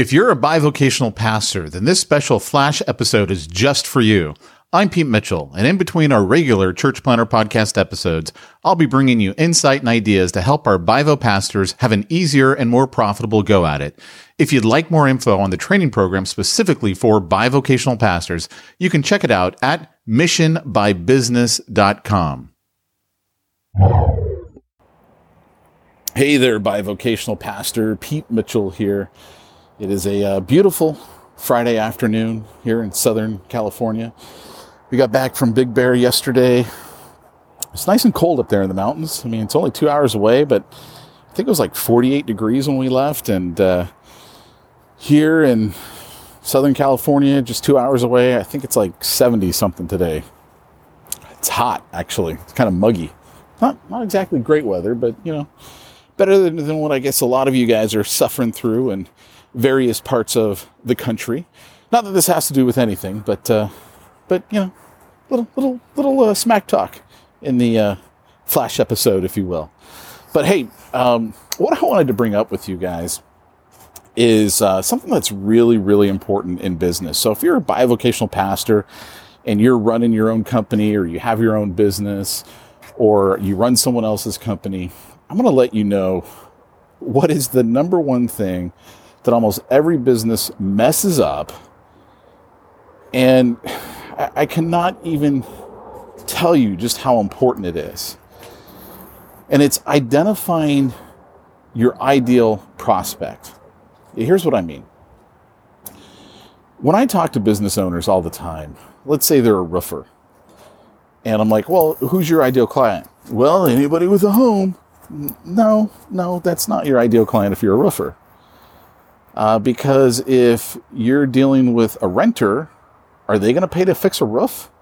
If you're a bivocational pastor, then this special flash episode is just for you. I'm Pete Mitchell, and in between our regular Church Planter podcast episodes, I'll be bringing you insight and ideas to help our Bivo pastors have an easier and more profitable go at it. If you'd like more info on the training program specifically for bivocational pastors, you can check it out at missionbybusiness.com. Hey there, bivocational pastor. Pete Mitchell here. It is a uh, beautiful Friday afternoon here in Southern California. We got back from Big Bear yesterday. It's nice and cold up there in the mountains. I mean, it's only two hours away, but I think it was like 48 degrees when we left. And uh, here in Southern California, just two hours away, I think it's like 70 something today. It's hot, actually. It's kind of muggy. Not, not exactly great weather, but you know, better than, than what I guess a lot of you guys are suffering through in various parts of the country. Not that this has to do with anything, but uh, but you know, little little little uh, smack talk in the uh, flash episode, if you will. But hey, um, what I wanted to bring up with you guys is uh, something that's really really important in business. So if you're a bivocational pastor and you're running your own company, or you have your own business, or you run someone else's company, I'm going to let you know what is the number one thing that almost every business messes up and I, cannot even tell you just how important it is. And it's identifying your ideal prospect. Here's what I mean. When I talk to business owners all the time, let's say they're a roofer, and I'm like, well, who's your ideal client? Well, anybody with a home. No, no, that's not your ideal client if you're a roofer. Uh, because if you're dealing with a renter are they going to pay to fix a roof?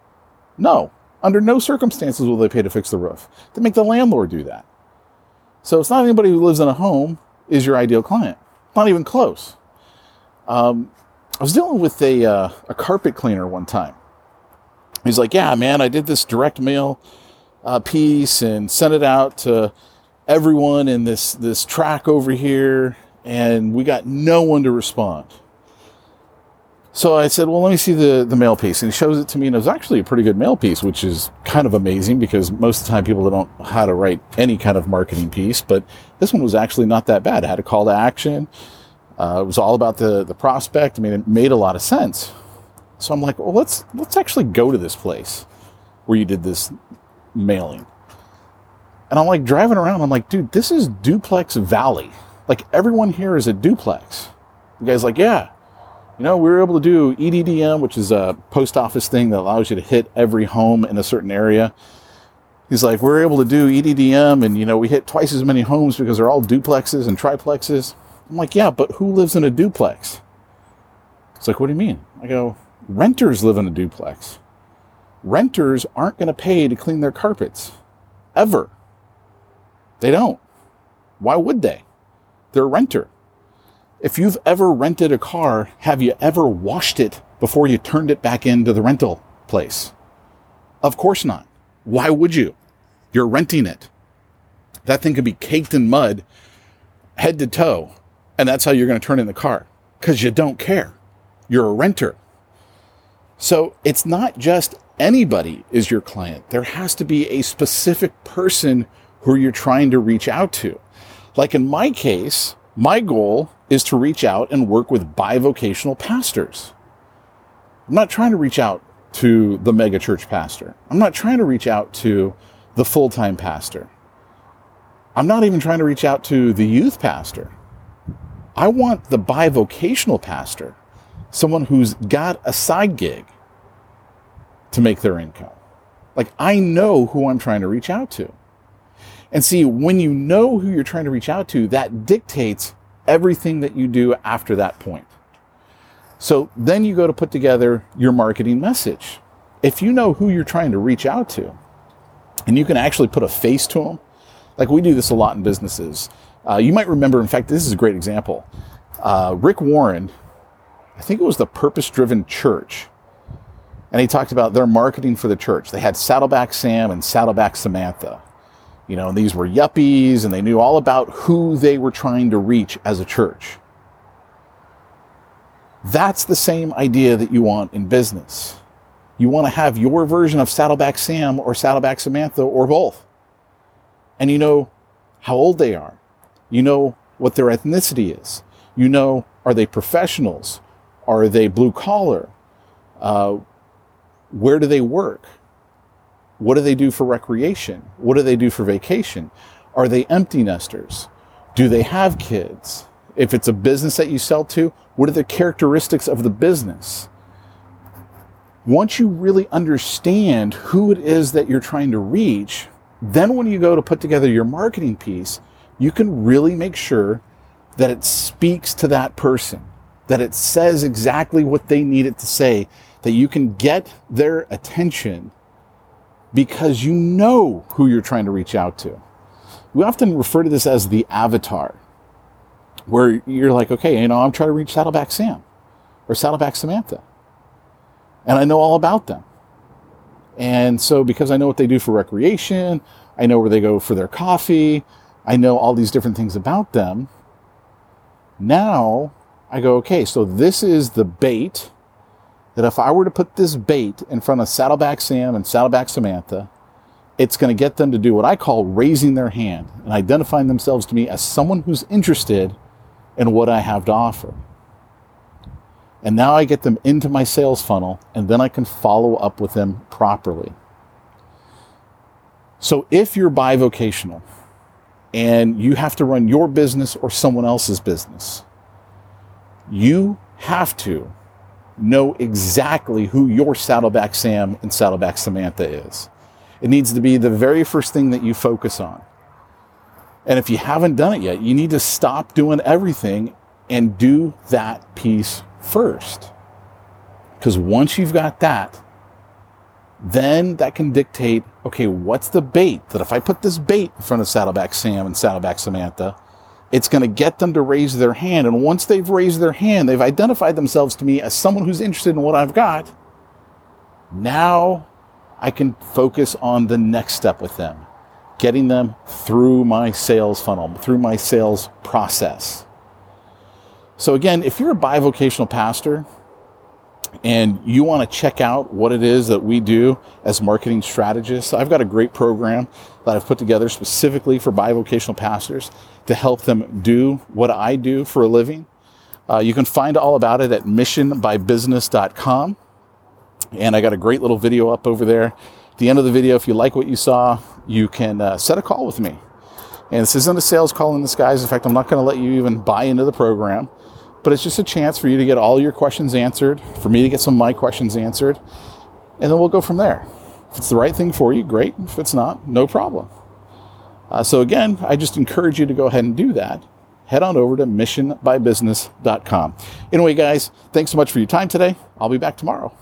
No. Under no circumstances will they pay to fix the roof. They make the landlord do that. So it's not anybody who lives in a home is your ideal client. Not even close. Um, I was dealing with a, uh, a carpet cleaner one time. He's like, Yeah, man, I did this direct mail uh, piece and sent it out to everyone in this, this track over here, and we got no one to respond. So I said, well, let me see the, the mail piece. And he shows it to me, and it was actually a pretty good mail piece, which is kind of amazing because most of the time people don't know how to write any kind of marketing piece. But this one was actually not that bad. It had a call to action. Uh, it was all about the, the prospect. I mean, it made a lot of sense. So I'm like, well, let's let's actually go to this place where you did this mailing. And I'm like driving around. I'm like, dude, this is Duplex Valley. Like everyone here is a duplex. The guy's like, yeah. You know, we were able to do EDDM, which is a post office thing that allows you to hit every home in a certain area. He's like, we're able to do EDDM, and you know, we hit twice as many homes because they're all duplexes and triplexes. I'm like, yeah, but who lives in a duplex? It's like, what do you mean? I go, renters live in a duplex. Renters aren't going to pay to clean their carpets, ever. They don't. Why would they? They're a renter. If you've ever rented a car, have you ever washed it before you turned it back into the rental place? Of course not. Why would you? You're renting it. That thing could be caked in mud, head to toe, and that's how you're going to turn in the car because you don't care. You're a renter. So it's not just anybody is your client. There has to be a specific person who you're trying to reach out to. Like in my case, my goal is to reach out and work with bivocational pastors. I'm not trying to reach out to the mega church pastor. I'm not trying to reach out to the full time pastor. I'm not even trying to reach out to the youth pastor. I want the bivocational pastor, someone who's got a side gig to make their income. Like I know who I'm trying to reach out to. And see, when you know who you're trying to reach out to, that dictates everything that you do after that point. So then you go to put together your marketing message. If you know who you're trying to reach out to, and you can actually put a face to them, like we do this a lot in businesses. Uh, you might remember, in fact, this is a great example. Uh, Rick Warren, I think it was the Purpose Driven Church, and he talked about their marketing for the church. They had Saddleback Sam and Saddleback Samantha. You know, and these were yuppies and they knew all about who they were trying to reach as a church. That's the same idea that you want in business. You want to have your version of Saddleback Sam or Saddleback Samantha or both. And you know how old they are. You know what their ethnicity is. You know, are they professionals? Are they blue collar? Uh, where do they work? What do they do for recreation? What do they do for vacation? Are they empty nesters? Do they have kids? If it's a business that you sell to, what are the characteristics of the business? Once you really understand who it is that you're trying to reach, then when you go to put together your marketing piece, you can really make sure that it speaks to that person, that it says exactly what they need it to say, that you can get their attention because you know who you're trying to reach out to. We often refer to this as the avatar, where you're like, okay, you know, I'm trying to reach Saddleback Sam or Saddleback Samantha, and I know all about them. And so, because I know what they do for recreation, I know where they go for their coffee, I know all these different things about them. Now I go, okay, so this is the bait that if I were to put this bait in front of Saddleback Sam and Saddleback Samantha, it's going to get them to do what I call raising their hand and identifying themselves to me as someone who's interested in what I have to offer. And now I get them into my sales funnel and then I can follow up with them properly. So if you're bivocational and you have to run your business or someone else's business, you have to know exactly who your Saddleback Sam and Saddleback Samantha is. It needs to be the very first thing that you focus on. And if you haven't done it yet, you need to stop doing everything and do that piece first. Because once you've got that, then that can dictate okay, what's the bait that if I put this bait in front of Saddleback Sam and Saddleback Samantha, it's going to get them to raise their hand. And once they've raised their hand, they've identified themselves to me as someone who's interested in what I've got. Now I can focus on the next step with them, getting them through my sales funnel, through my sales process. So, again, if you're a bivocational pastor and you want to check out what it is that we do as marketing strategists, I've got a great program that I've put together specifically for bivocational pastors to help them do what I do for a living. Uh, you can find all about it at missionbybusiness.com. And I got a great little video up over there. At the end of the video, if you like what you saw, you can uh, set a call with me. And this isn't a sales call in disguise. In fact, I'm not going to let you even buy into the program, but it's just a chance for you to get all your questions answered, for me to get some of my questions answered, and then we'll go from there. If it's the right thing for you, great. If it's not, no problem. Uh, so again, I just encourage you to go ahead and do that. Head on over to missionbybusiness.com. Anyway, guys, thanks so much for your time today. I'll be back tomorrow.